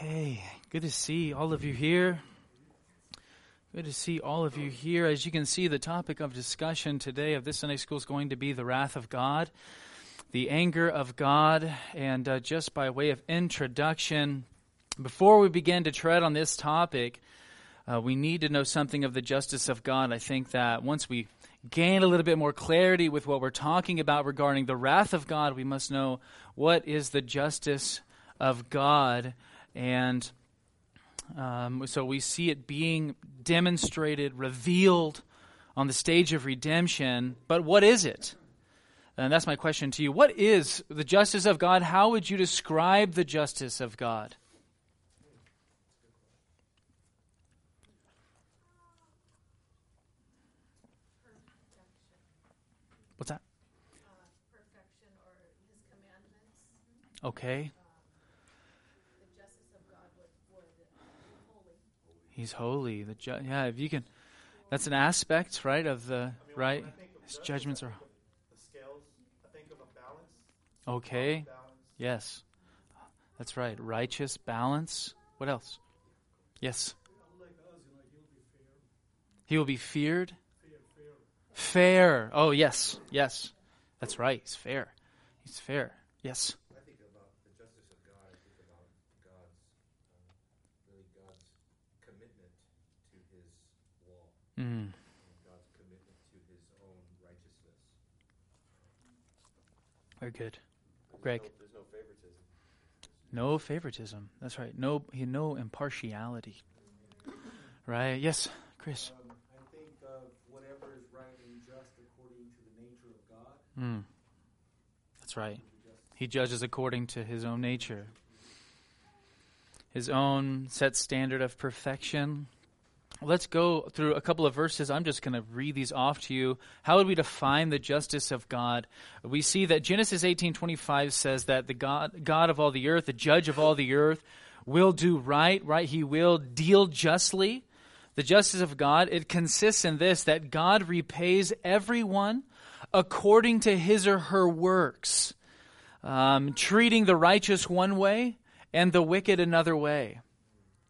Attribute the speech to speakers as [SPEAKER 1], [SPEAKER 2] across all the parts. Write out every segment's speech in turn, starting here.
[SPEAKER 1] Okay, good to see all of you here. Good to see all of you here. As you can see, the topic of discussion today of this Sunday school is going to be the wrath of God, the anger of God. And uh, just by way of introduction, before we begin to tread on this topic, uh, we need to know something of the justice of God. I think that once we gain a little bit more clarity with what we're talking about regarding the wrath of God, we must know what is the justice of God. And um, so we see it being demonstrated, revealed on the stage of redemption. But what is it? And that's my question to you. What is the justice of God? How would you describe the justice of God? What's that? Okay. He's holy. The ju- yeah, if you can, that's an aspect, right? Of the
[SPEAKER 2] I mean,
[SPEAKER 1] right.
[SPEAKER 2] when I think of
[SPEAKER 1] His judgments are
[SPEAKER 2] the scales. I think of a balance.
[SPEAKER 1] okay.
[SPEAKER 2] Balance.
[SPEAKER 1] Yes, that's right. Righteous balance. What else? Yes. He will be feared. Fair. Oh yes, yes. That's right. He's fair. He's fair. Yes.
[SPEAKER 3] I think about the justice of God. I think about God's, um, really God's commitment to His law,
[SPEAKER 1] Mm.
[SPEAKER 3] and God's commitment to His own righteousness.
[SPEAKER 1] Very good.
[SPEAKER 3] There's
[SPEAKER 1] Greg.
[SPEAKER 3] no, there's no favoritism.
[SPEAKER 1] No favoritism. That's right. No, he no impartiality. Right. Yes, Chris.
[SPEAKER 4] Um, I think of whatever is right and just according to the nature of God.
[SPEAKER 1] Mm. That's right. He judges according to his own nature, his own set standard of perfection. Let's go through a couple of verses. I'm just going to read these off to you. How would we define the justice of God? We see that Genesis 18:25 says that the God, God of all the earth, the judge of all the earth, will do right. Right? He will deal justly. The justice of God it consists in this: that God repays everyone according to his or her works, um, treating the righteous one way and the wicked another way.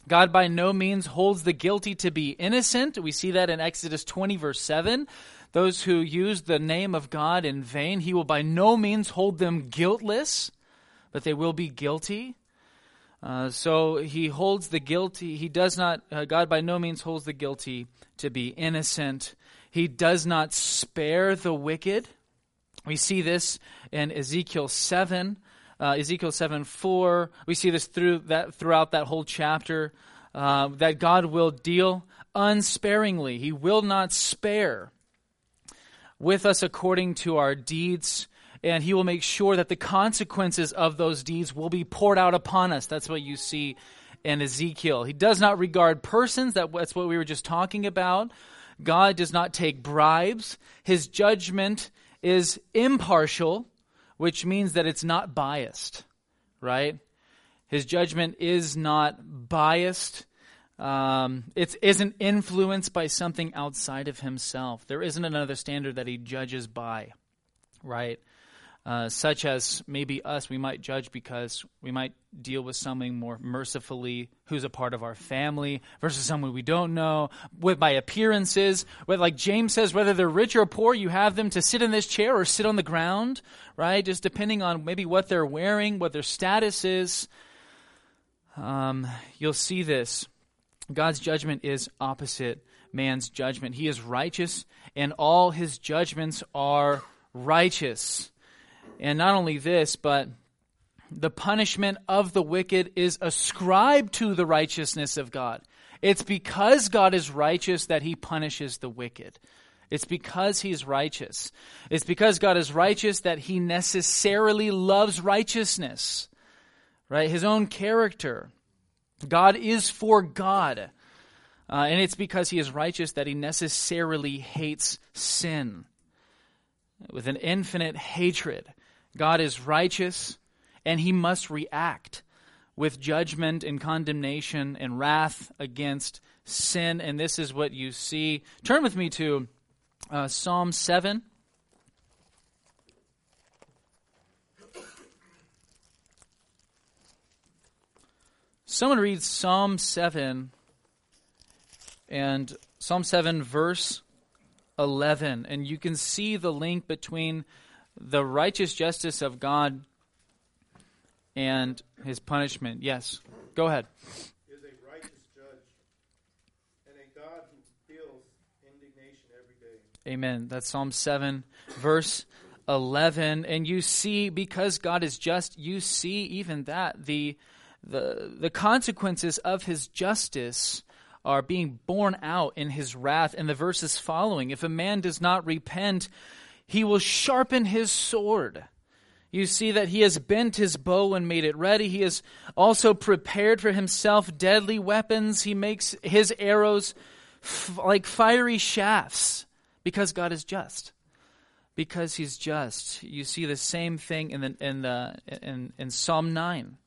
[SPEAKER 1] God by no means holds the guilty to be innocent. We see that in Exodus 20, verse 7. Those who use the name of God in vain, he will by no means hold them guiltless, but they will be guilty. Uh, so he holds the guilty. He does not, uh, God by no means holds the guilty to be innocent. He does not spare the wicked. We see this in Ezekiel 7, uh, Ezekiel 7 4. We see this through that, throughout that whole chapter uh, that God will deal unsparingly. He will not spare with us according to our deeds, and He will make sure that the consequences of those deeds will be poured out upon us. That's what you see in Ezekiel. He does not regard persons, that, that's what we were just talking about. God does not take bribes. His judgment is impartial, which means that it's not biased, right? His judgment is not biased. Um, it isn't influenced by something outside of himself. There isn't another standard that he judges by, right? Uh, such as maybe us, we might judge because we might deal with someone more mercifully who's a part of our family versus someone we don't know, with by appearances. With, like James says, whether they're rich or poor, you have them to sit in this chair or sit on the ground, right? Just depending on maybe what they're wearing, what their status is. Um, you'll see this. God's judgment is opposite man's judgment. He is righteous, and all his judgments are righteous. And not only this, but the punishment of the wicked is ascribed to the righteousness of God. It's because God is righteous that he punishes the wicked. It's because he's righteous. It's because God is righteous that he necessarily loves righteousness. Right? His own character. God is for God. Uh, and it's because he is righteous that he necessarily hates sin with an infinite hatred. God is righteous and he must react with judgment and condemnation and wrath against sin. And this is what you see. Turn with me to uh, Psalm 7. Someone reads Psalm 7 and Psalm 7, verse 11, and you can see the link between the righteous justice of God and his punishment. Yes, go ahead.
[SPEAKER 2] is a righteous judge and a God who feels indignation every day.
[SPEAKER 1] Amen. That's Psalm 7, verse 11. And you see, because God is just, you see even that. The, the, the consequences of his justice are being borne out in his wrath in the verses following. If a man does not repent, he will sharpen his sword. You see that he has bent his bow and made it ready. He has also prepared for himself deadly weapons. He makes his arrows f- like fiery shafts because God is just. Because he's just. You see the same thing in the in the in, in Psalm 9.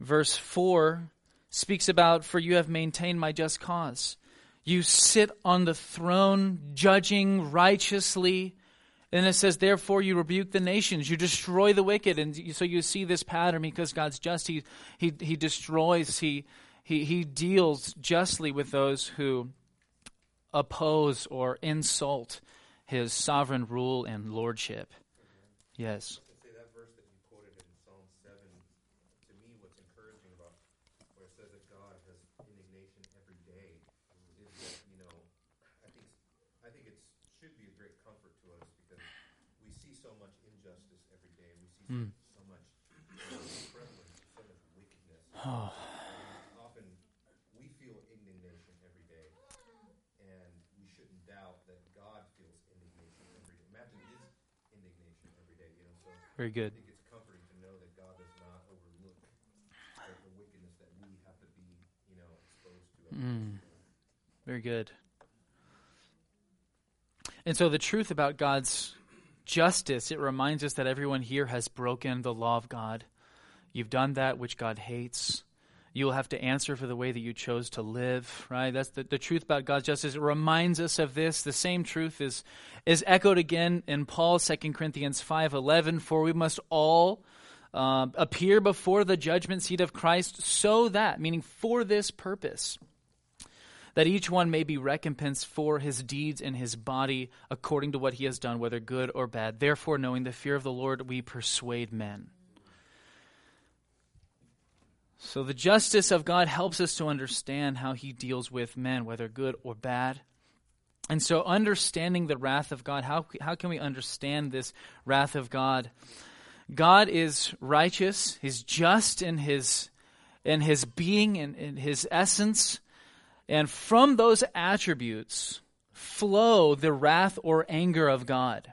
[SPEAKER 1] Verse 4 speaks about, For you have maintained my just cause. You sit on the throne, judging righteously. And it says, Therefore you rebuke the nations, you destroy the wicked. And so you see this pattern because God's just. He, he, he destroys, he, he, he deals justly with those who oppose or insult his sovereign rule and lordship. Yes.
[SPEAKER 3] I say that verse that you quoted in Psalm 7, to me, what's encouraging about where it says that God has indignation every day is that, you know, I think, I think it should be a great comfort to us because we see so much injustice every day and we see
[SPEAKER 1] Mm.
[SPEAKER 3] so, so much prevalence, so much And often we feel indignation every day and we shouldn't doubt that God feels indignation every day. Matthew is indignation every day, you know, so
[SPEAKER 1] Very good.
[SPEAKER 3] I think it's comforting to know that God does not overlook the, the wickedness that we have to be, you know, exposed to.
[SPEAKER 1] Mm. Very good. And so the truth about God's justice, it reminds us that everyone here has broken the law of God. You've done that which God hates. You will have to answer for the way that you chose to live, right? That's the, the truth about God's justice. It reminds us of this. The same truth is, is echoed again in Paul, 2 Corinthians 5.11, for we must all uh, appear before the judgment seat of Christ so that, meaning for this purpose, that each one may be recompensed for his deeds in his body according to what he has done, whether good or bad. Therefore, knowing the fear of the Lord, we persuade men. So, the justice of God helps us to understand how he deals with men, whether good or bad. And so, understanding the wrath of God, how, how can we understand this wrath of God? God is righteous, He's just in His, in his being and in His essence. And from those attributes flow the wrath or anger of God.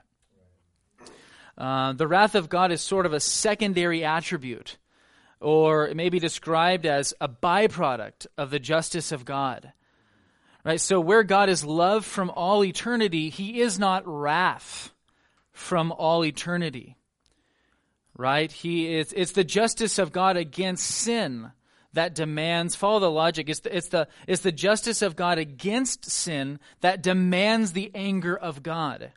[SPEAKER 1] Uh, the wrath of God is sort of a secondary attribute, or it may be described as a byproduct of the justice of God. Right? So, where God is love from all eternity, He is not wrath from all eternity. Right? He is, it's the justice of God against sin that demands follow the logic it's the, it's the it's the justice of God against sin that demands the anger of God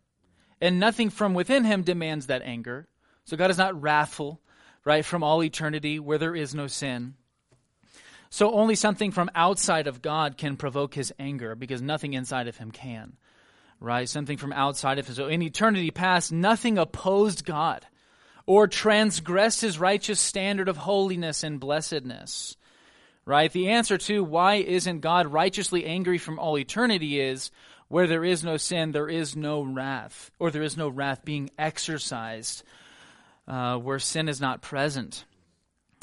[SPEAKER 1] and nothing from within him demands that anger so God is not wrathful right from all eternity where there is no sin so only something from outside of God can provoke his anger because nothing inside of him can right something from outside of him so in eternity past nothing opposed God or transgressed his righteous standard of holiness and blessedness right? The answer to why isn't God righteously angry from all eternity is where there is no sin, there is no wrath, or there is no wrath being exercised uh, where sin is not present.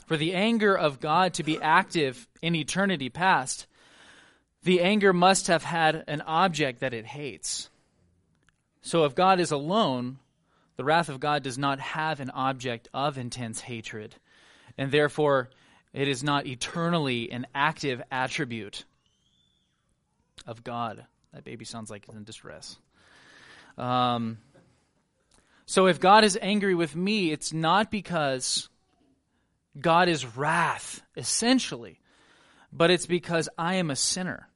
[SPEAKER 1] For the anger of God to be active in eternity past, the anger must have had an object that it hates. So if God is alone, the wrath of God does not have an object of intense hatred. And therefore, it is not eternally an active attribute of God. That baby sounds like it's in distress. Um, so if God is angry with me, it's not because God is wrath, essentially, but it's because I am a sinner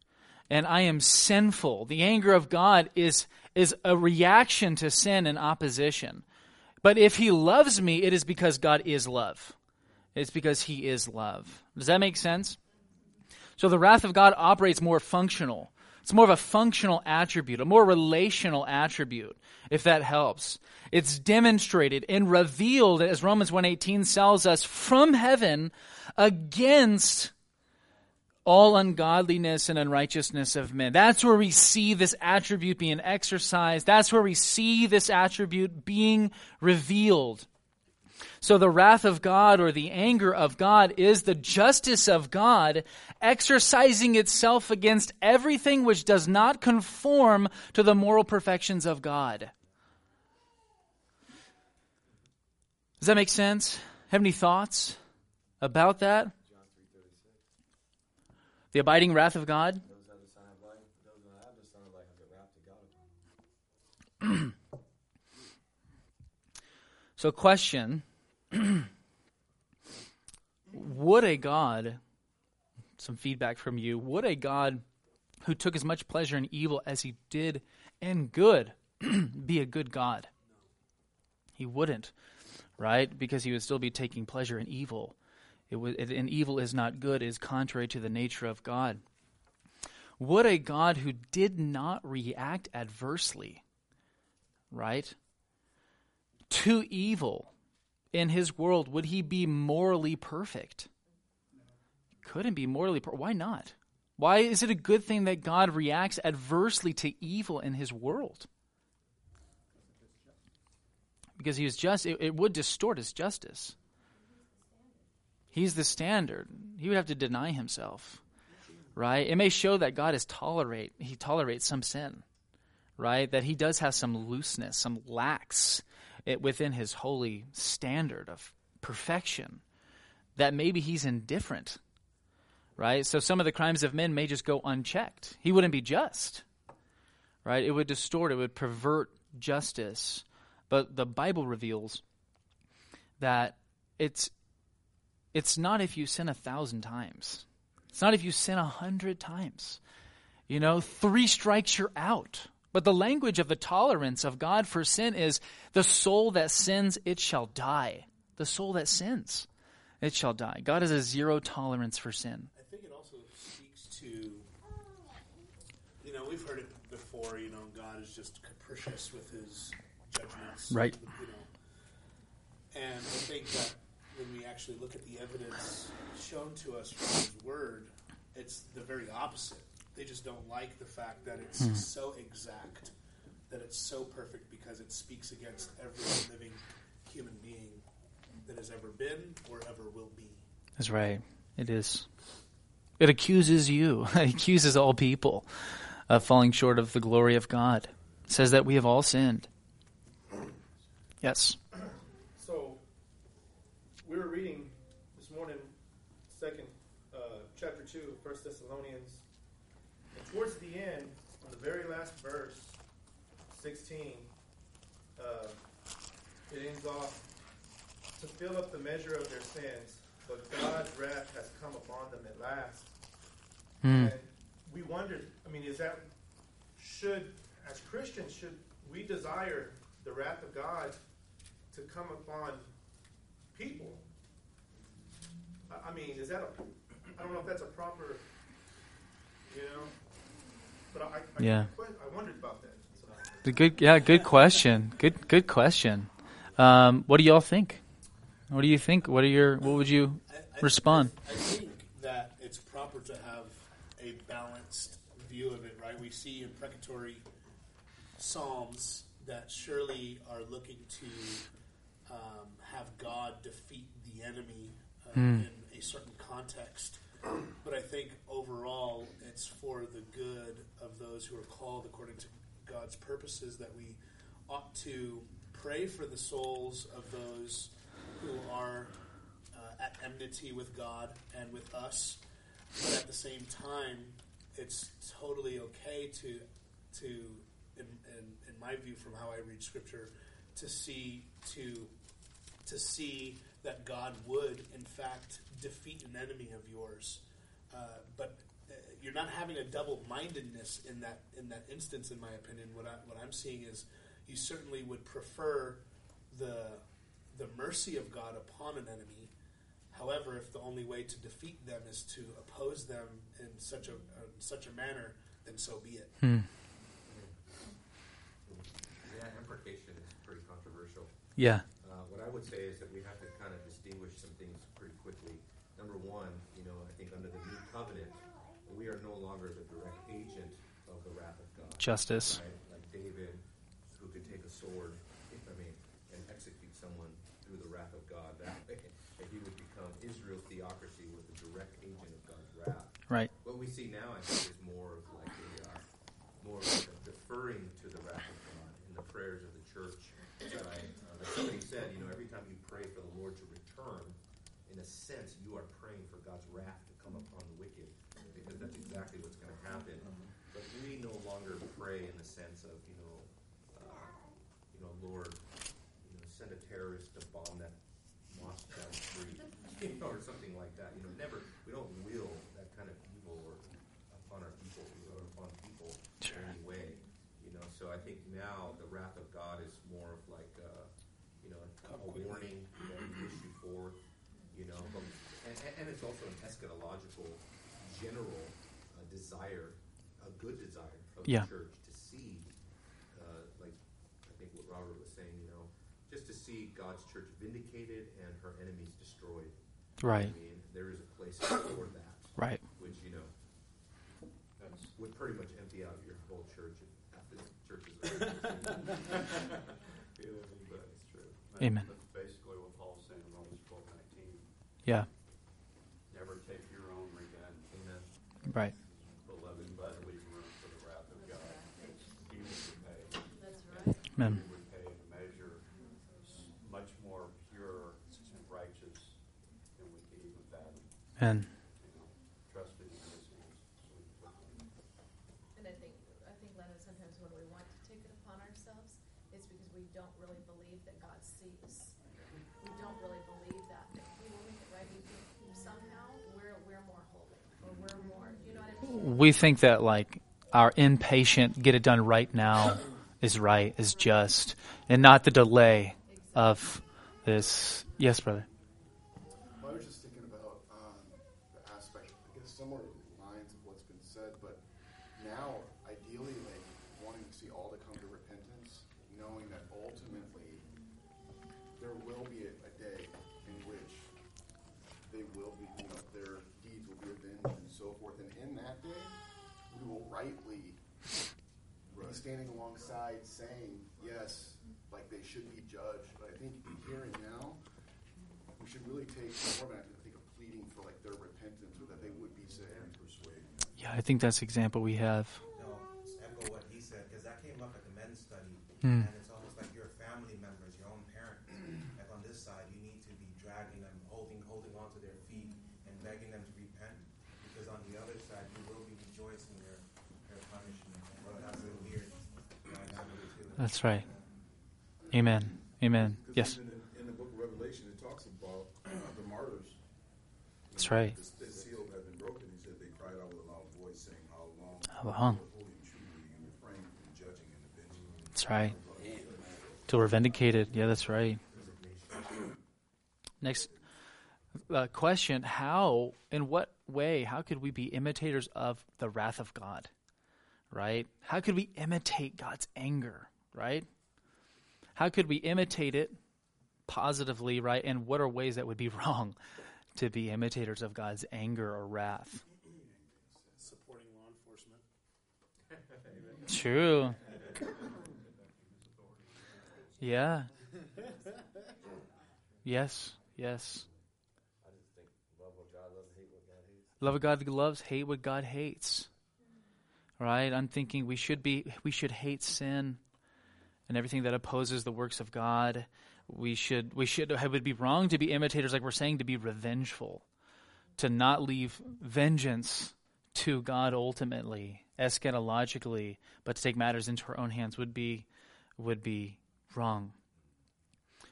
[SPEAKER 1] and I am sinful. The anger of God is, is a reaction to sin and opposition. But if he loves me, it is because God is love It's because he is love. Does that make sense? So the wrath of God operates more functional. It's more of a functional attribute, a more relational attribute, if that helps. It's demonstrated and revealed, as Romans 1.18 tells us, from heaven against all ungodliness and unrighteousness of men. That's where we see this attribute being exercised. That's where we see this attribute being revealed. So the wrath of God or the anger of God is the justice of God exercising itself against everything which does not conform to the moral perfections of God. Does that make sense? Have any thoughts about that? The abiding wrath of God? So, question Would a God, some feedback from you, would a God who took as much pleasure in evil as he did in good be a good God? He wouldn't, right? Because he would still be taking pleasure in evil. It was, and evil is not good, is contrary to the nature of God. Would a God who did not react adversely, right, to evil in his world, would he be morally perfect? Couldn't be morally perfect. Why not? Why is it a good thing that God reacts adversely to evil in his world? Because he was just, it, it would distort his justice. He's the standard. He would have to deny himself, right? It may show that God is tolerate. He tolerates some sin, right? That he does have some looseness, some lax it within his holy standard of perfection. That maybe he's indifferent, right? So some of the crimes of men may just go unchecked. He wouldn't be just, right? It would distort. It would pervert justice. But the Bible reveals that it's it's not if you sin a thousand times. It's not if you sin a hundred times. You know, three strikes, you're out. But the language of the tolerance of God for sin is the soul that sins, it shall die. The soul that sins, it shall die. God has a zero tolerance for sin.
[SPEAKER 5] I think it also speaks to, you know, we've heard it before, you know, God is just capricious with his judgments.
[SPEAKER 1] Right.
[SPEAKER 5] You know. And I think that when we actually look at the evidence shown to us from his word, it's the very opposite. They just don't like the fact that it's hmm. so exact, that it's so perfect because it speaks against every living human being that has ever been or ever will be.
[SPEAKER 1] That's right. It is. It accuses you. It accuses all people of falling short of the glory of God. It says that we have all sinned. Yes.
[SPEAKER 2] So, we were reading this morning, second uh, chapter two of First Thessalonians, and towards the end, on the very last verse, sixteen, uh, it ends off to fill up the measure of their sins, but God's wrath has come upon them at last.
[SPEAKER 1] Hmm.
[SPEAKER 2] And we wondered, I mean, is that should as Christians should we desire the wrath of God to come upon people? I- I mean, is that a? I don't know if that's a proper, you know. But I, I,
[SPEAKER 1] Yeah.
[SPEAKER 2] I wondered about that. So,
[SPEAKER 1] The good, yeah, good question. Good, good question. Um, what do y'all think? What do you think? What are your? What would you
[SPEAKER 5] I- I-
[SPEAKER 1] respond?
[SPEAKER 5] I think that it's proper to have a balanced view of it, right? We see in precatory psalms that surely are looking to um, have God defeat the enemy uh, in a certain context. But I think overall, it's for the good of those who are called according to God's purposes that we ought to pray for the souls of those who are uh, at enmity with God and with us. But at the same time, it's totally okay to to in, in, in my view from how I read scripture to see to to see that God would in fact defeat an enemy of yours. Uh, but uh, you're not having a double-mindedness in that in that instance, in my opinion. What I, what I'm seeing is you certainly would prefer the the mercy of God upon an enemy, However, if the only way to defeat them is to oppose them in such a in such a manner, then so be it.
[SPEAKER 1] Hmm.
[SPEAKER 3] Yeah, imprecation is pretty controversial.
[SPEAKER 1] Yeah.
[SPEAKER 3] Uh, what I would say is that we have to kind of distinguish some things pretty quickly. Number one, you know, I think under the new covenant, we are no longer the direct agent of the wrath of God.
[SPEAKER 1] Justice.
[SPEAKER 3] Right? Like David, who could take a sword, I mean, and execute someone through the wrath of God. That way, and he would become Israel's theocracy was the direct agent of God's wrath.
[SPEAKER 1] Right.
[SPEAKER 3] What we see now, I think, is more of like a uh, more like a deferring to the wrath of God in the prayers of the church. Right? Uh, like somebody said, you know, every time you pray for the Lord to return, in a sense, you are praying for God's wrath to come upon the wicked, because that's exactly what's going to happen. But we no longer pray in the sense of, you know, uh, you know, Lord, you know, send a terrorist to bomb that mosque down the street, you know, or something like that. You know, never. We don't will that kind of evil or upon our people or upon people
[SPEAKER 1] Sure.
[SPEAKER 3] in any way. You know, so I think now the wrath of God is more of like, uh, you know, a, a warning that we issue forth. You know, but, and, and- and it's also an eschatological, general uh, desire, a good desire of
[SPEAKER 1] Yeah.
[SPEAKER 3] the church to see, uh, like I think what Robert was saying, you know, just to see God's church vindicated and her enemies destroyed.
[SPEAKER 1] Right.
[SPEAKER 3] I mean, there is a place for that,
[SPEAKER 1] Right.
[SPEAKER 3] which you know would pretty much empty out your whole church if half the church is. You know, but it's true.
[SPEAKER 1] Amen.
[SPEAKER 6] That's basically what Paul's saying in Romans twelve nineteen.
[SPEAKER 1] Yeah.
[SPEAKER 6] Never take your own revenge,
[SPEAKER 3] Amen.
[SPEAKER 1] Right.
[SPEAKER 6] beloved, but leave room for the wrath of God. He will repay.
[SPEAKER 7] That's right.
[SPEAKER 1] Amen.
[SPEAKER 6] He would pay in a measure s- much more pure and righteous than we can even fathom.
[SPEAKER 1] And
[SPEAKER 6] You know, trusting in His hands. So we put
[SPEAKER 7] And I think, I think, Leonard, sometimes when we want to take it upon ourselves, it's because we don't really believe that God sees. We don't really believe that. If we will make it right, we think somehow we're, we're more holy, or we're more, you know what I mean?
[SPEAKER 1] we think that like our impatient get it done right now is right, is just, and not the delay of this. Yes, brother.
[SPEAKER 8] Well, I was just thinking about um, the aspect, I guess, similar lines of what's been said, but now, ideally, like wanting to see all to come to repentance, knowing that ultimately there will be a, a day in which they will be, you know, their deeds will be avenged and so forth, and in that day, we will rightly be standing alongside saying, yes, like they should be judged, but I think here and now, we should really take more of an, I think, of pleading for like their repentance or that they would be saved. And persuade.
[SPEAKER 1] Yeah, I think that's the example we have.
[SPEAKER 9] No, echo what he said, because that came up at the men's study,
[SPEAKER 1] Hmm.
[SPEAKER 9] and it's almost like your family members, your own parents. like on this side, you need to be dragging them, holding, holding onto their feet, and begging them to repent, because on the other side, you will be rejoicing their their punishment. Well, that's a little weird. Right? That's what.
[SPEAKER 1] That's right. Amen. Amen. Yes.
[SPEAKER 10] Even in, in the book of Revelation, it talks about the martyrs.
[SPEAKER 1] That's right.
[SPEAKER 10] The, avenging?"
[SPEAKER 1] That's right. Till we're vindicated. Yeah, that's right. Next uh, question How, in what way, how could we be imitators of the wrath of God? Right? How could we imitate God's anger? Right? How could we imitate it positively? Right? And what are ways that would be wrong to be imitators of God's anger or wrath? True. Yeah. Yes. Yes.
[SPEAKER 11] Love what God loves, hate what God hates.
[SPEAKER 1] Love what God loves, hate what God hates. Right? I'm thinking we should be we should hate sin and everything that opposes the works of God. We should we should it would be wrong to be imitators like we're saying to be revengeful. To not leave vengeance to God ultimately, eschatologically, but to take matters into our own hands would be would be wrong.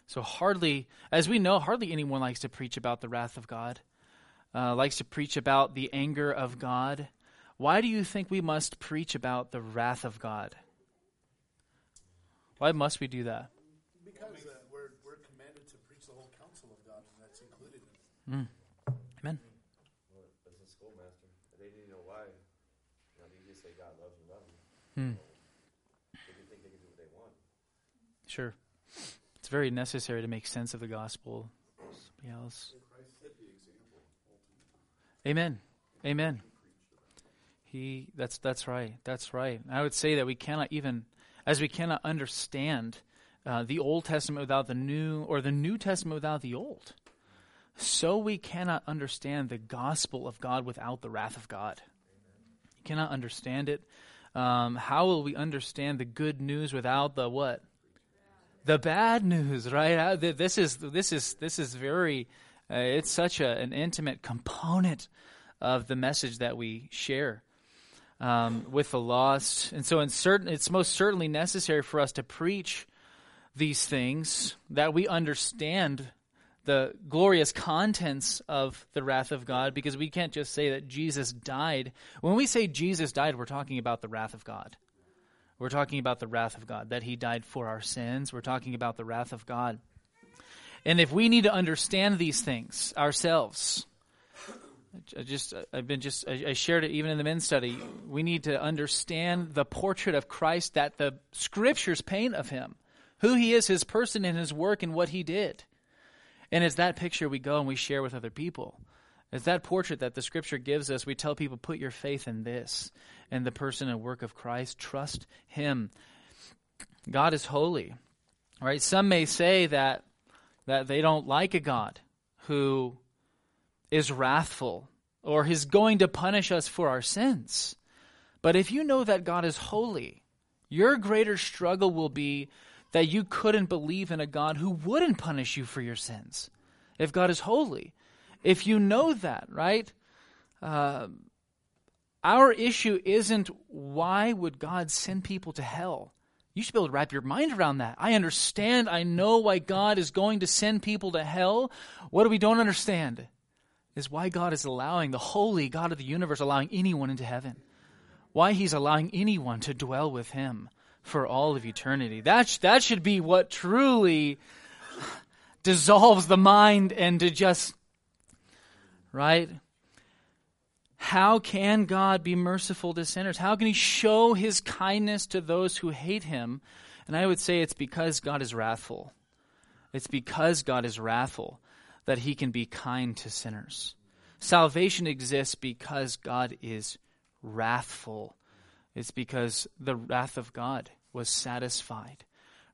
[SPEAKER 1] So hardly as we know, hardly anyone likes to preach about the wrath of God uh, likes to preach about the anger of God. Why do you think we must preach about the wrath of God? Why must we do that?
[SPEAKER 5] Because uh, we're, we're commanded to preach the whole counsel of God, and that's included in
[SPEAKER 1] Mm. Amen.
[SPEAKER 11] Well, as a schoolmaster, they didn't know why. You know, they just say God loves you, love you.
[SPEAKER 1] Hmm.
[SPEAKER 11] They didn't think they could do what they want.
[SPEAKER 1] Sure. It's very necessary to make sense of the gospel. Somebody else. Amen. Amen. He that's that's right. That's right. I would say that we cannot even as we cannot understand uh, the Old Testament without the New or the New Testament without the Old. So we cannot understand the gospel of God without the wrath of God. You cannot understand it. Um, how will we understand the good news without the what? The bad news, right? This is this is this is very. Uh, it's such a, an intimate component of the message that we share um, with the lost, and so in certain, it's most certainly necessary for us to preach these things that we understand the glorious contents of the wrath of God because we can't just say that Jesus died. When we say Jesus died, we're talking about the wrath of God. We're talking about the wrath of God, that he died for our sins. We're talking about the wrath of God. And if we need to understand these things ourselves, I just I've been just I shared it even in the men's study. We need to understand the portrait of Christ that the scriptures paint of him, who he is, his person and his work and what he did. And it's that picture we go and we share with other people. It's that portrait that the scripture gives us. We tell people, put your faith in this and the person and work of Christ. Trust him. God is holy. Right? Some may say that that they don't like a God who is wrathful or is going to punish us for our sins. But if you know that God is holy, your greater struggle will be that you couldn't believe in a God who wouldn't punish you for your sins if God is holy. If you know that, right? Uh, our issue isn't why would God send people to hell? You should be able to wrap your mind around that. I understand, I know why God is going to send people to hell. What we don't understand is why God is allowing, the holy God of the universe, allowing anyone into heaven. Why he's allowing anyone to dwell with him for all of eternity. That, sh- that should be what truly dissolves the mind and to just, right? How can God be merciful to sinners? How can he show his kindness to those who hate him? And I would say it's because God is wrathful. It's because God is wrathful that he can be kind to sinners. Salvation exists because God is wrathful. It's because the wrath of God was satisfied.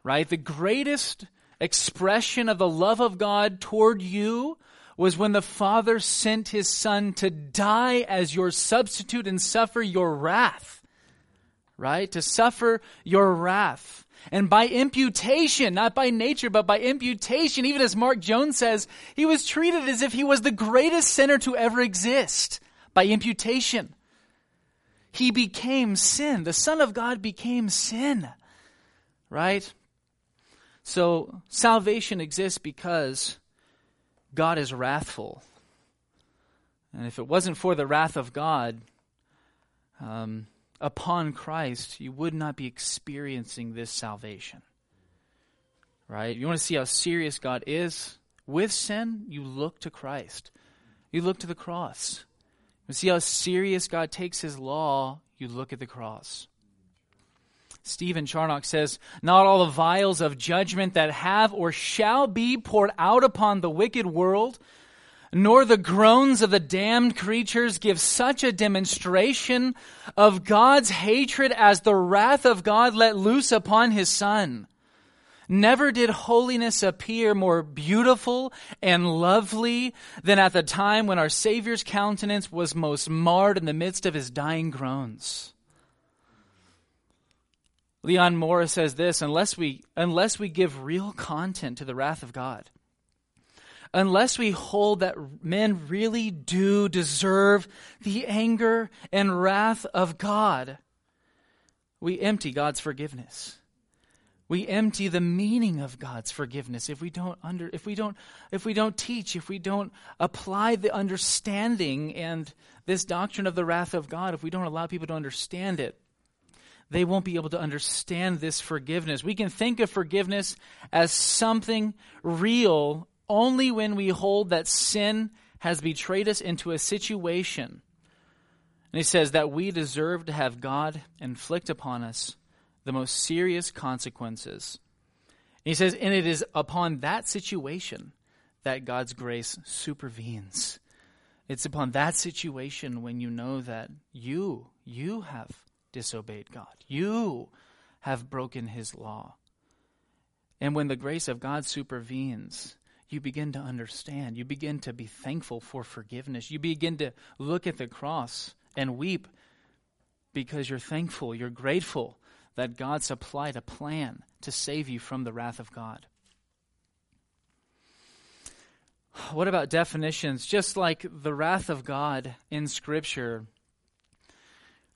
[SPEAKER 1] Right? The greatest expression of the love of God toward you was when the Father sent his Son to die as your substitute and suffer your wrath. Right? To suffer your wrath. And by imputation, not by nature, but by imputation, even as Mark Jones says, he was treated as if he was the greatest sinner to ever exist. By imputation. He became sin. The Son of God became sin. Right? So salvation exists because God is wrathful. And if it wasn't for the wrath of God um, upon Christ, you would not be experiencing this salvation. Right? You want to see how serious God is with sin? You look to Christ. You look to the cross. You see how serious God takes his law? You look at the cross. Stephen Charnock says, Not all the vials of judgment that have or shall be poured out upon the wicked world, nor the groans of the damned creatures give such a demonstration of God's hatred as the wrath of God let loose upon his Son. Never did holiness appear more beautiful and lovely than at the time when our Savior's countenance was most marred in the midst of his dying groans. Leon Morris says this unless we, unless we give real content to the wrath of God, unless we hold that men really do deserve the anger and wrath of God, we empty God's forgiveness. We empty the meaning of God's forgiveness if we don't under if we don't if we don't teach, if we don't apply the understanding and this doctrine of the wrath of God, if we don't allow people to understand it, they won't be able to understand this forgiveness. We can think of forgiveness as something real only when we hold that sin has betrayed us into a situation. And he says that we deserve to have God inflict upon us the most serious consequences. And he says, and it is upon that situation that God's grace supervenes. It's upon that situation when you know that you, you have disobeyed God. You have broken his law. And when the grace of God supervenes, you begin to understand. You begin to be thankful for forgiveness. You begin to look at the cross and weep because you're thankful, you're grateful that God supplied a plan to save you from the wrath of God. What about definitions? Just like the wrath of God in Scripture,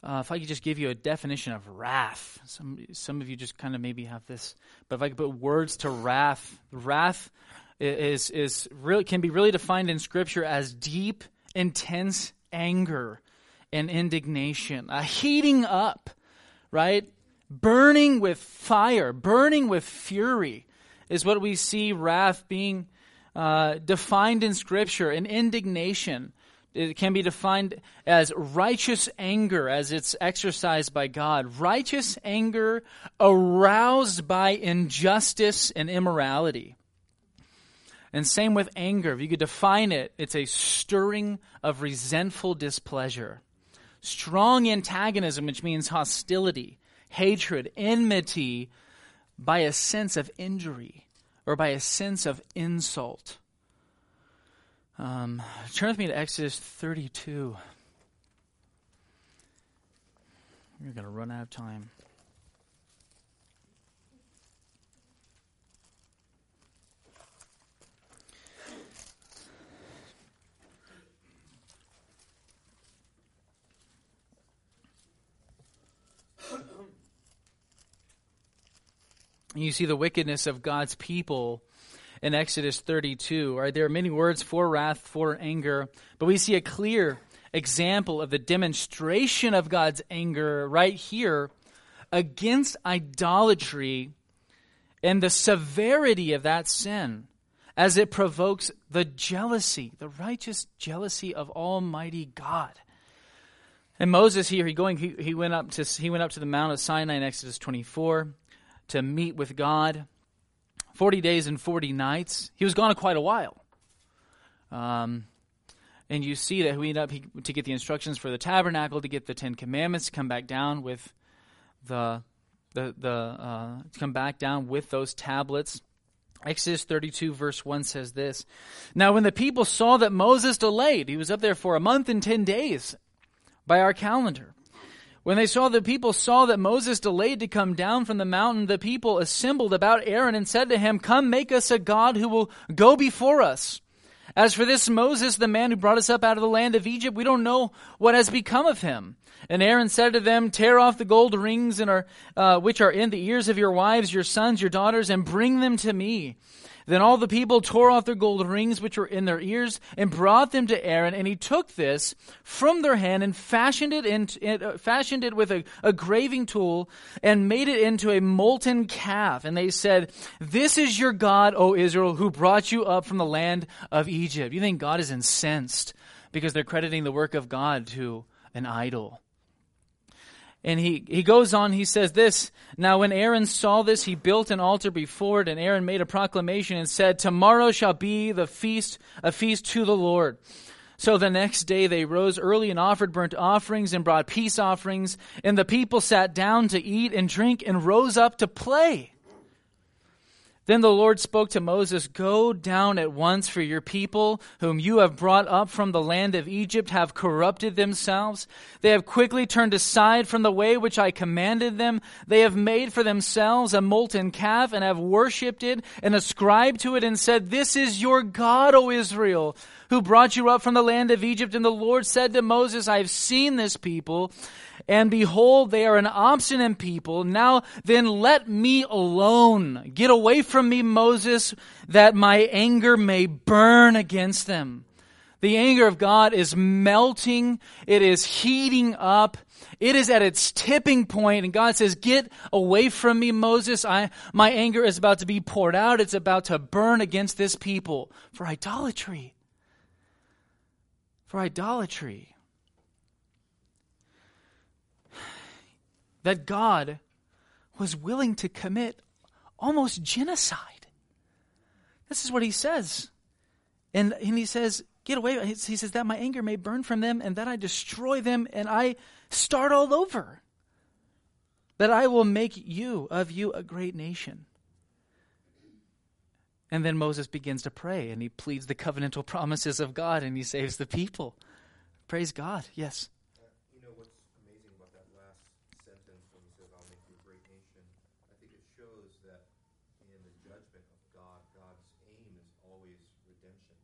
[SPEAKER 1] uh, if I could just give you a definition of wrath, some some of you just kind of maybe have this, but if I could put words to wrath, wrath is is really can be really defined in Scripture as deep, intense anger and indignation, a heating up, right? Burning with fire, burning with fury, is what we see wrath being uh, defined in Scripture. And indignation it can be defined as righteous anger as it's exercised by God. Righteous anger aroused by injustice and immorality. And same with anger. If you could define it, it's a stirring of resentful displeasure. Strong antagonism, which means hostility, hatred, enmity, by a sense of injury or by a sense of insult. Um, turn with me to Exodus 32. We're going to run out of time. You see the wickedness of God's people in Exodus 32. Right? There are many words for wrath, for anger, but we see a clear example of the demonstration of God's anger right here against idolatry and the severity of that sin as it provokes the jealousy, the righteous jealousy of Almighty God. And Moses here, he going, he, he went up to he went up to the Mount of Sinai in Exodus 24 to meet with God. 40 days and 40 nights. He was gone quite a while. Um, and you see that we end up he, to get the instructions for the tabernacle, to get the Ten Commandments, come back down with the the the uh, come back down with those tablets. Exodus 32 verse 1 says this. Now when the people saw that Moses delayed, he was up there for a month and 10 days by our calendar. When they saw the people saw that Moses delayed to come down from the mountain, the people assembled about Aaron and said to him, Come make us a God who will go before us. As for this Moses, the man who brought us up out of the land of Egypt, we don't know what has become of him. And Aaron said to them, Tear off the gold rings uh, which are in the ears of your wives, your sons, your daughters, and bring them to me. Then all the people tore off their gold rings which were in their ears and brought them to Aaron, and he took this from their hand and fashioned it, in, uh, fashioned it with a, a graving tool and made it into a molten calf. And they said, This is your God, O Israel, who brought you up from the land of Egypt. You think God is incensed because they're crediting the work of God to an idol. And he, he goes on, he says this Now, when Aaron saw this, he built an altar before it, and Aaron made a proclamation and said, Tomorrow shall be the feast, a feast to the Lord. So the next day they rose early and offered burnt offerings and brought peace offerings, and the people sat down to eat and drink and rose up to play. Then the Lord spoke to Moses, Go down at once, for your people, whom you have brought up from the land of Egypt, have corrupted themselves. They have quickly turned aside from the way which I commanded them. They have made for themselves a molten calf and have worshipped it and ascribed to it and said, This is your God, O Israel, who brought you up from the land of Egypt. And the Lord said to Moses, I have seen this people and behold, they are an obstinate people. Now then let me alone. Get away from me, Moses, that my anger may burn against them. The anger of God is melting. It is heating up. It is at its tipping point, and God says, Get away from me, Moses. I, my anger is about to be poured out. It's about to burn against this people for idolatry. for idolatry. That God was willing to commit almost genocide. This is what he says. And, and he says, Get away. He says, That my anger may burn from them, and that I destroy them, and I start all over. That I will make you, of you, a great nation. And then Moses begins to pray, and he pleads the covenantal promises of God, and he saves the people. Praise God. Yes.
[SPEAKER 3] Uh, you know what's amazing about that last sentence when he says, "I'll make you a great nation." I think it shows that in the judgment of God, God's aim is always redemption,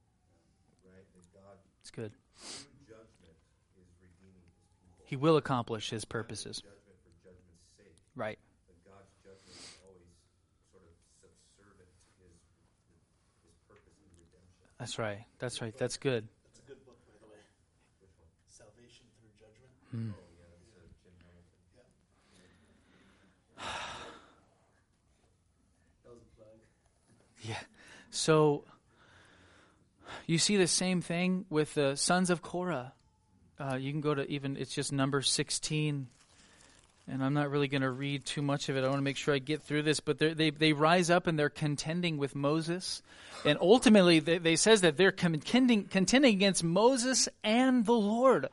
[SPEAKER 3] right? That God,
[SPEAKER 1] It's good.
[SPEAKER 3] through judgment, is redeeming His people.
[SPEAKER 1] He will accomplish his purposes.
[SPEAKER 3] Judgment for judgment's sake.
[SPEAKER 1] Right.
[SPEAKER 3] But God's judgment is always sort of subservient to His His purpose in redemption.
[SPEAKER 1] That's right. That's right. That's good.
[SPEAKER 5] That's a good book, by the way. Salvation through judgment.
[SPEAKER 1] Hmm.
[SPEAKER 3] Oh yeah, that's uh, Jim Hamilton.
[SPEAKER 4] That was a plug.
[SPEAKER 1] Yeah. So you see the same thing with the sons of Korah. Uh, you can go to even it's just number sixteen, and I'm not really going to read too much of it. I want to make sure I get through this, but they they rise up and they're contending with Moses, and ultimately they, they says that they're contending contending against Moses and the Lord.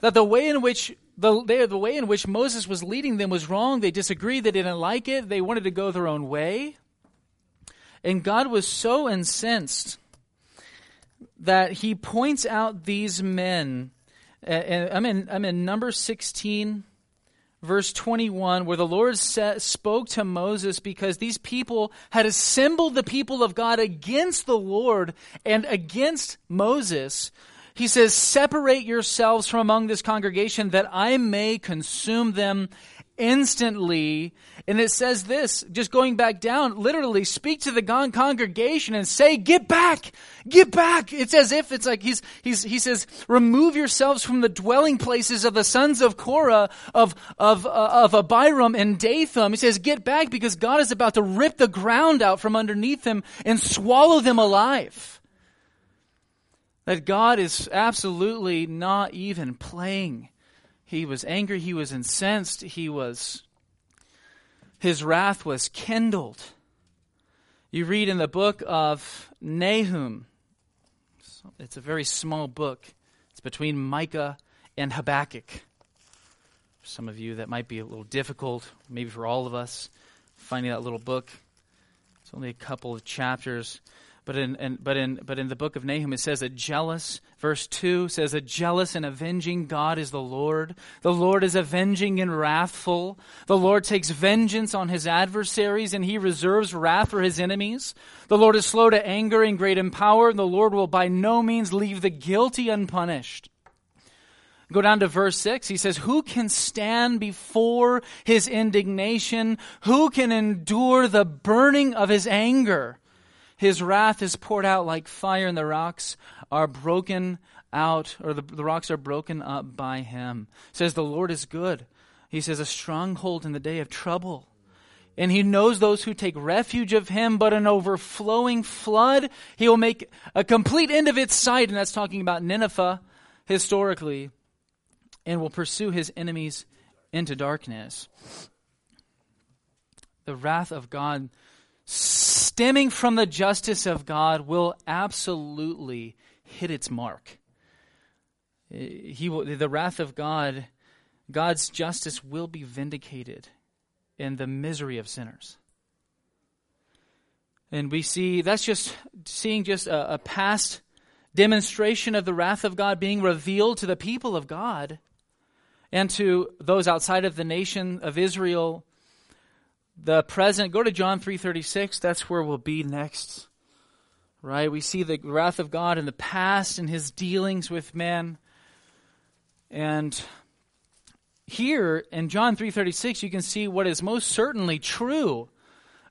[SPEAKER 1] That the way in which the they, the way in which Moses was leading them was wrong. They disagreed. They didn't like it. They wanted to go their own way. And God was so incensed that he points out these men. uh, I'm in, I'm in number 16, verse 21, where the Lord sa- spoke to Moses because these people had assembled the people of God against the Lord and against Moses. He says, Separate yourselves from among this congregation that I may consume them instantly. And it says this, just going back down, literally speak to the gone congregation and say, get back, get back. It's as if it's like he's, he's, he says, remove yourselves from the dwelling places of the sons of Korah, of, of, uh, of Abiram and Dathan. He says, get back because God is about to rip the ground out from underneath them and swallow them alive. That God is absolutely not even playing. He was angry, he was incensed, he was his wrath was kindled. You read in the book of Nahum. It's a very small book. It's between Micah and Habakkuk. For some of you that might be a little difficult, maybe for all of us, finding that little book. It's only a couple of chapters. But in, in, but in but in the book of Nahum it says a jealous verse two says a jealous and avenging God is the Lord. The Lord is avenging and wrathful. The Lord takes vengeance on his adversaries and he reserves wrath for his enemies. The Lord is slow to anger and great in power, and the Lord will by no means leave the guilty unpunished. Go down to verse 6. He says, Who can stand before his indignation? Who can endure the burning of his anger? His wrath is poured out like fire, and the rocks are broken out, or the, the rocks are broken up by him. says the Lord is good. He says a stronghold in the day of trouble. And he knows those who take refuge of him, but an overflowing flood, he will make a complete end of its site. And that's talking about Nineveh historically, and will pursue his enemies into darkness. The wrath of God stemming from the justice of God will absolutely hit its mark. Eh, he will, the wrath of God, God's justice will be vindicated in the misery of sinners. And we see that's just seeing just a, a past demonstration of the wrath of God being revealed to the people of God and to those outside of the nation of Israel the present go to john 3.36 that's where we'll be next. Right? We see the wrath of god in the past and his dealings with men and here in john 3.36 you can see what is most certainly true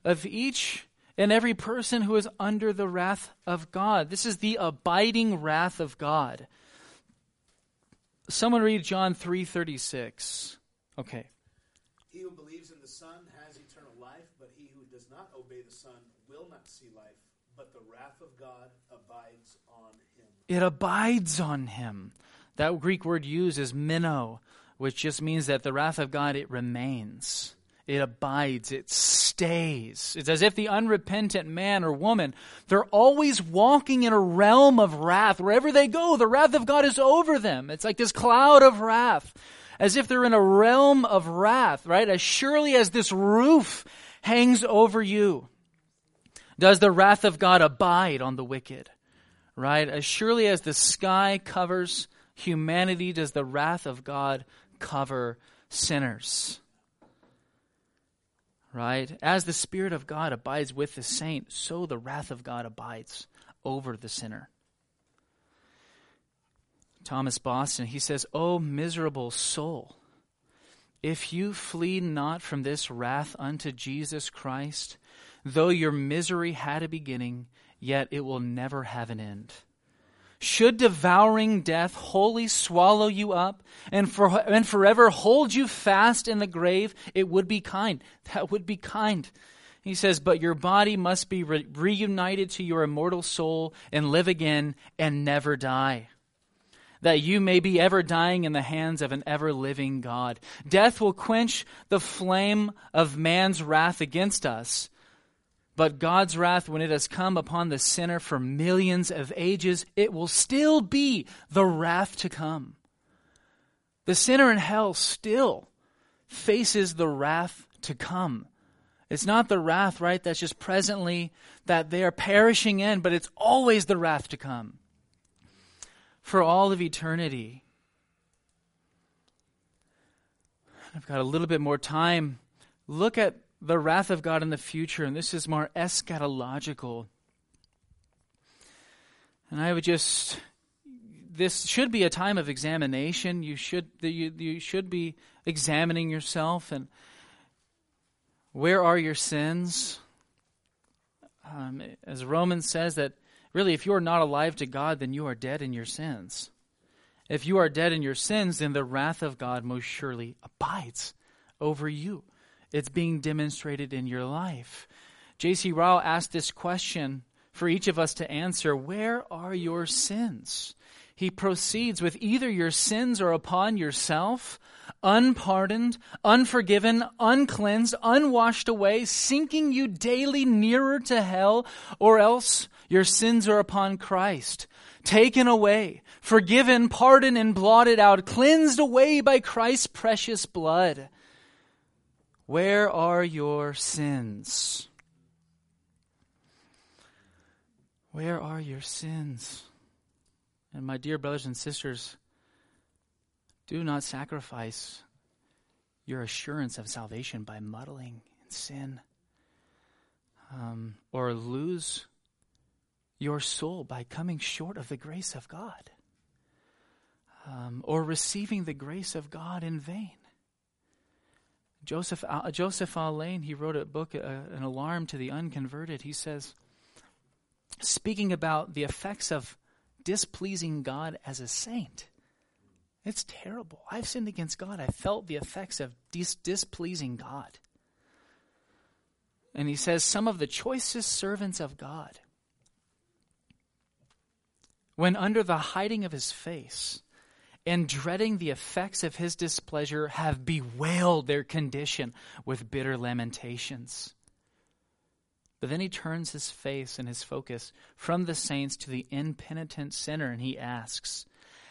[SPEAKER 1] of each and every person who is under the wrath of god. This is the abiding wrath of god. Someone read john 3.36 okay.
[SPEAKER 5] He who believes has eternal life, but he who does not obey the Son will not see life, but the wrath of God abides on him.
[SPEAKER 1] It abides on him. That Greek word used is meno, which just means that the wrath of God, it remains. It abides, it stays. It's as if the unrepentant man or woman, they're always walking in a realm of wrath. Wherever they go, the wrath of God is over them. It's like this cloud of wrath, as if they're in a realm of wrath, right? As surely as this roof hangs over you, does the wrath of God abide on the wicked, right? As surely as the sky covers humanity, does the wrath of God cover sinners right? As the Spirit of God abides with the saint, so the wrath of God abides over the sinner. Thomas Boston, he says, O miserable soul, if you flee not from this wrath unto Jesus Christ, though your misery had a beginning, yet it will never have an end. Should devouring death wholly swallow you up and, for, and forever hold you fast in the grave, it would be kind. That would be kind. He says, But your body must be re- reunited to your immortal soul and live again and never die. That you may be ever dying in the hands of an ever living God. Death will quench the flame of man's wrath against us but God's wrath, when it has come upon the sinner for millions of ages, it will still be the wrath to come. The sinner in hell still faces the wrath to come. It's not the wrath, right, that's just presently that they are perishing in, but it's always the wrath to come. For all of eternity. I've got a little bit more time. Look at the wrath of God in the future, and this is more eschatological. And I would just, this should be a time of examination. You should, you, you should be examining yourself and where are your sins? Um, as Romans says, that really, if you are not alive to God, then you are dead in your sins. If you are dead in your sins, then the wrath of God most surely abides over you it's being demonstrated in your life. J.C. Ryle asked this question for each of us to answer Where are your sins? He proceeds with either your sins are upon yourself, unpardoned, unforgiven, uncleansed, unwashed away, sinking you daily nearer to hell, or else your sins are upon Christ, taken away, forgiven, pardoned, and blotted out, cleansed away by Christ's precious blood. Where are your sins? Where are your sins? And my dear brothers and sisters, do not sacrifice your assurance of salvation by muddling in sin um, or lose your soul by coming short of the grace of God um, or receiving the grace of God in vain. Joseph, uh, Joseph Alleine, he wrote a book, uh, An Alarm to the Unconverted. He says, speaking about the effects of displeasing God as a saint, it's terrible. I've sinned against God. I felt the effects of dis- displeasing God. And he says, some of the choicest servants of God, when under the hiding of his face, and dreading the effects of his displeasure, have bewailed their condition with bitter lamentations. But then he turns his face and his focus from the saints to the impenitent sinner, and he asks,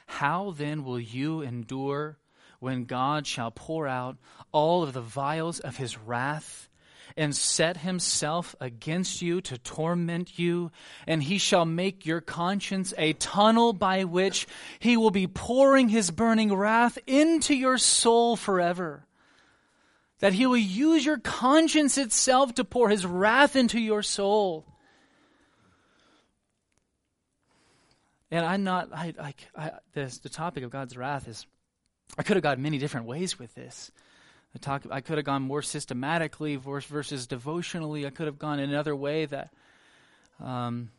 [SPEAKER 1] How then will you endure when God shall pour out all of the vials of his wrath and set himself against you to torment you, and he shall make your conscience a tunnel by which he will be pouring his burning wrath into your soul forever. That he will use your conscience itself to pour his wrath into your soul. And I'm not, I, I, I this, the topic of God's wrath is, I could have gone many different ways with this. I, talk, I could have gone more systematically versus devotionally. I could have gone another way that. Um,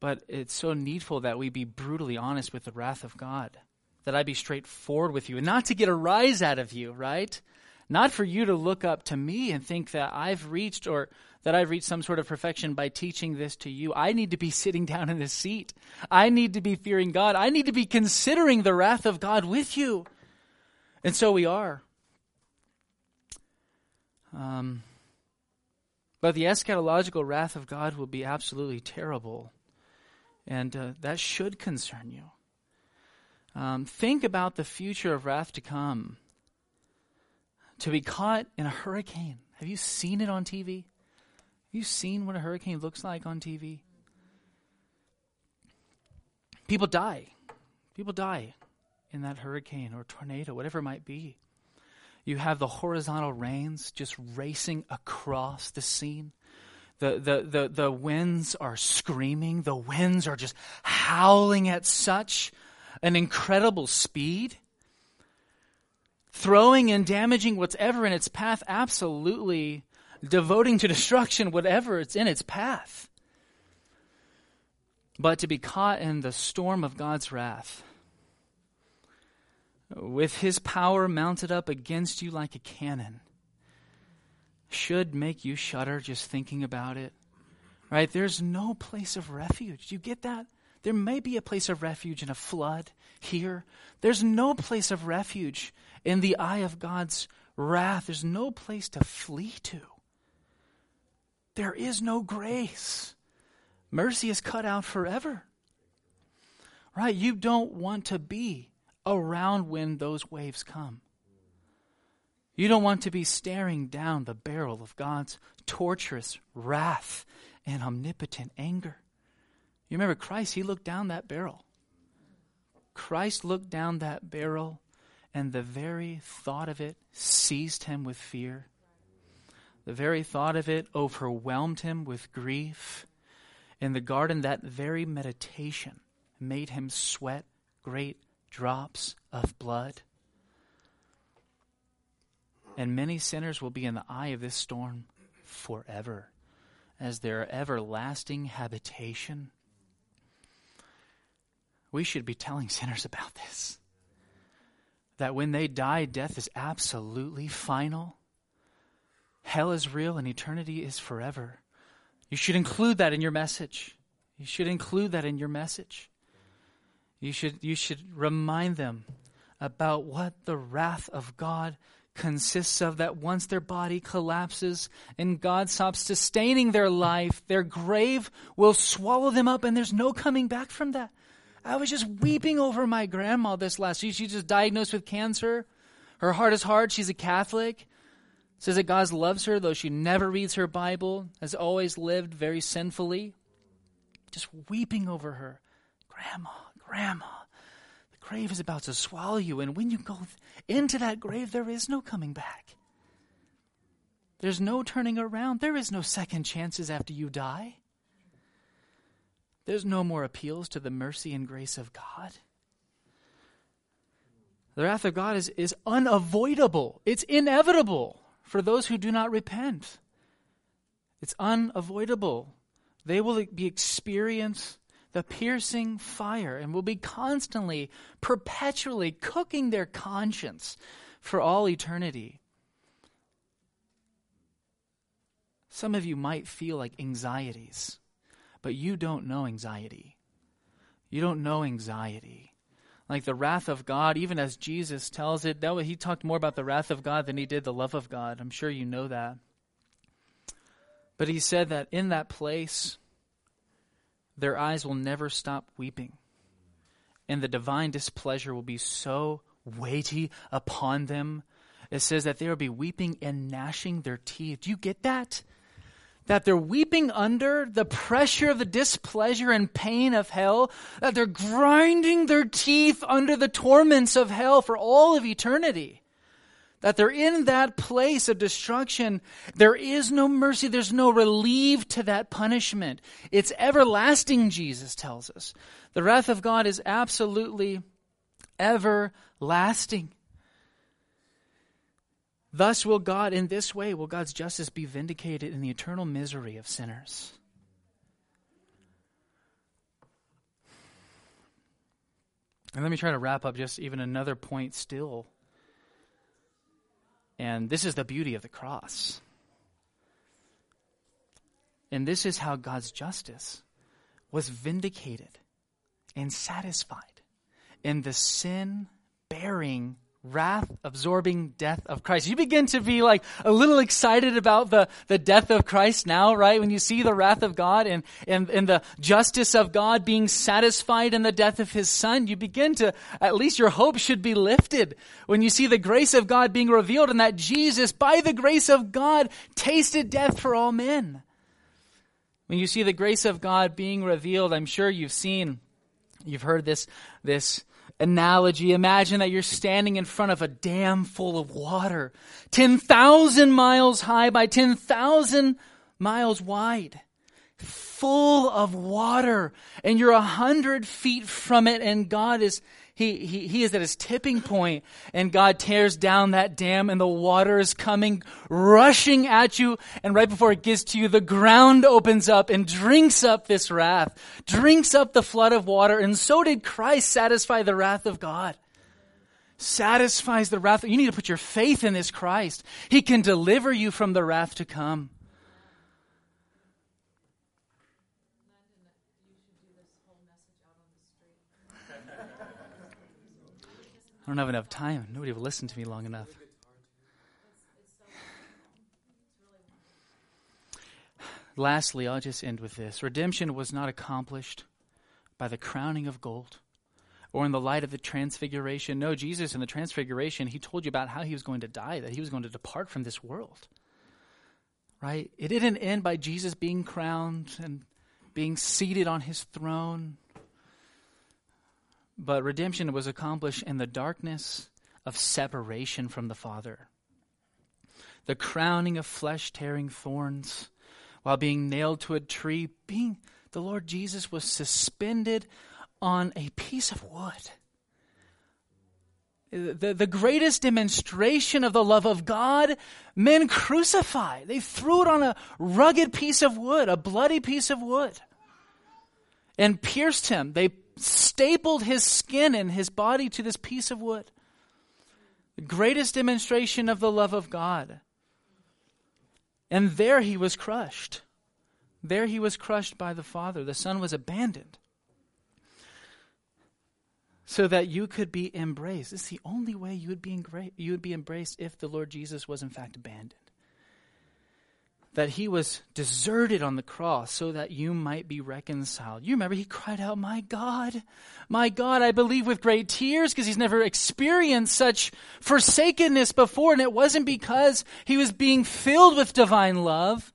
[SPEAKER 1] but it's so needful that we be brutally honest with the wrath of God, that I be straightforward with you, and not to get a rise out of you, right? Not for you to look up to me and think that I've reached or that I've reached some sort of perfection by teaching this to you. I need to be sitting down in this seat. I need to be fearing God. I need to be considering the wrath of God with you. And so we are. Um, but the eschatological wrath of God will be absolutely terrible. And uh, that should concern you. Um, think about the future of wrath to come. To be caught in a hurricane. Have you seen it on TV? Have you seen what a hurricane looks like on TV? People die. People die in that hurricane or tornado, whatever it might be. You have the horizontal rains just racing across the scene. The, the, the, the winds are screaming. The winds are just howling at such an incredible speed, throwing and damaging whatever in its path, absolutely devoting to destruction whatever it's in its path. But to be caught in the storm of God's wrath, with his power mounted up against you like a cannon, should make you shudder just thinking about it. Right? There's no place of refuge. Do you get that? There may be a place of refuge in a flood here. There's no place of refuge in the eye of God's wrath. There's no place to flee to. There is no grace. Mercy is cut out forever. Right? You don't want to be around when those waves come. You don't want to be staring down the barrel of God's torturous wrath and omnipotent anger. You remember Christ, he looked down that barrel. Christ looked down that barrel, and the very thought of it seized him with fear. The very thought of it overwhelmed him with grief. In the garden, that very meditation made him sweat great drops of blood. And many sinners will be in the eye of this storm forever as their everlasting habitation we should be telling sinners about this. That when they die, death is absolutely final. Hell is real and eternity is forever. You should include that in your message. You should include that in your message. You should, you should remind them about what the wrath of God consists of that once their body collapses and God stops sustaining their life, their grave will swallow them up and there's no coming back from that. I was just weeping over my grandma this last week. She's just diagnosed with cancer. Her heart is hard. She's a Catholic. Says that God loves her, though she never reads her Bible, has always lived very sinfully. Just weeping over her. Grandma, Grandma, the grave is about to swallow you, and when you go into that grave, there is no coming back. There's no turning around. There is no second chances after you die. There's no more appeals to the mercy and grace of God. The wrath of God is, is unavoidable, it's inevitable for those who do not repent. It's unavoidable. They will be experience the piercing fire and will be constantly, perpetually cooking their conscience for all eternity. Some of you might feel like anxieties but you don't know anxiety. You don't know anxiety. Like the wrath of God, even as Jesus tells it, that way he talked more about the wrath of God than he did the love of God. I'm sure you know that. But he said that in that place, their eyes will never stop weeping. And the divine displeasure will be so weighty upon them. It says that they will be weeping and gnashing their teeth. Do you get that? that they're weeping under the pressure of the displeasure and pain of hell, that they're grinding their teeth under the torments of hell for all of eternity. That they're in that place of destruction. There is no mercy. There's no relief to that punishment. It's everlasting, Jesus tells us. The wrath of God is absolutely everlasting. Thus will God, in this way, will God's justice be vindicated in the eternal misery of sinners. And let me try to wrap up just even another point still And this is the beauty of the cross. And this is how God's justice was vindicated and satisfied in the sin bearing, wrath absorbing death of Christ. You begin to be like a little excited about the, the death of Christ now, right? When you see the wrath of God and, and, and the justice of God being satisfied in the death of his son, you begin to, at least your hope should be lifted when you see the grace of God being revealed and that Jesus, by the grace of God, tasted death for all men. When you see the grace of God being revealed, I'm sure you've seen, you've heard this, this analogy. Imagine that you're standing in front of a dam full of water, 10,000 miles high by 10,000 miles wide, full of water, and you're a hundred feet from it, and God is he, he, he is at his tipping point, and God tears down that dam, and the water is coming, rushing at you. And right before it gets to you, the ground opens up and drinks up this wrath, drinks up the flood of water. And so did Christ satisfy the wrath of God. Satisfies the wrath. You need to put your faith in this Christ. He can deliver you from the wrath to come. Don't have enough time. Nobody will listen to me long enough. Lastly, I'll just end with this. Redemption was not accomplished by the crowning of gold or in the light of the transfiguration. No, Jesus in the transfiguration, he told you about how he was going to die, that he was going to depart from this world. Right? It didn't end by Jesus being crowned and being seated on his throne but redemption was accomplished in the darkness of separation from the Father. The crowning of flesh tearing thorns while being nailed to a tree, being the Lord Jesus was suspended on a piece of wood. The, the greatest demonstration of the love of God, men crucified. They threw it on a rugged piece of wood, a bloody piece of wood, and pierced him. They stapled his skin and his body to this piece of wood. The greatest demonstration of the love of God. And there he was crushed. There he was crushed by the Father. The Son was abandoned. So that you could be embraced. This is the only way you would be, you would be embraced if the Lord Jesus was in fact abandoned that he was deserted on the cross so that you might be reconciled. You remember he cried out, My God, my God, I believe with great tears because he's never experienced such forsakenness before. And it wasn't because he was being filled with divine love,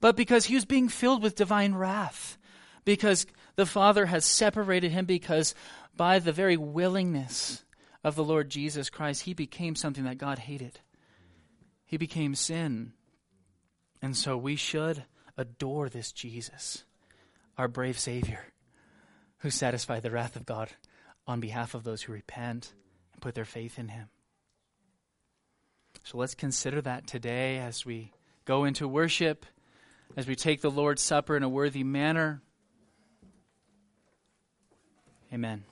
[SPEAKER 1] but because he was being filled with divine wrath. Because the Father has separated him because by the very willingness of the Lord Jesus Christ, he became something that God hated. He became sin. And so we should adore this Jesus, our brave Savior, who satisfied the wrath of God on behalf of those who repent and put their faith in Him. So let's consider that today as we go into worship, as we take the Lord's Supper in a worthy manner. Amen.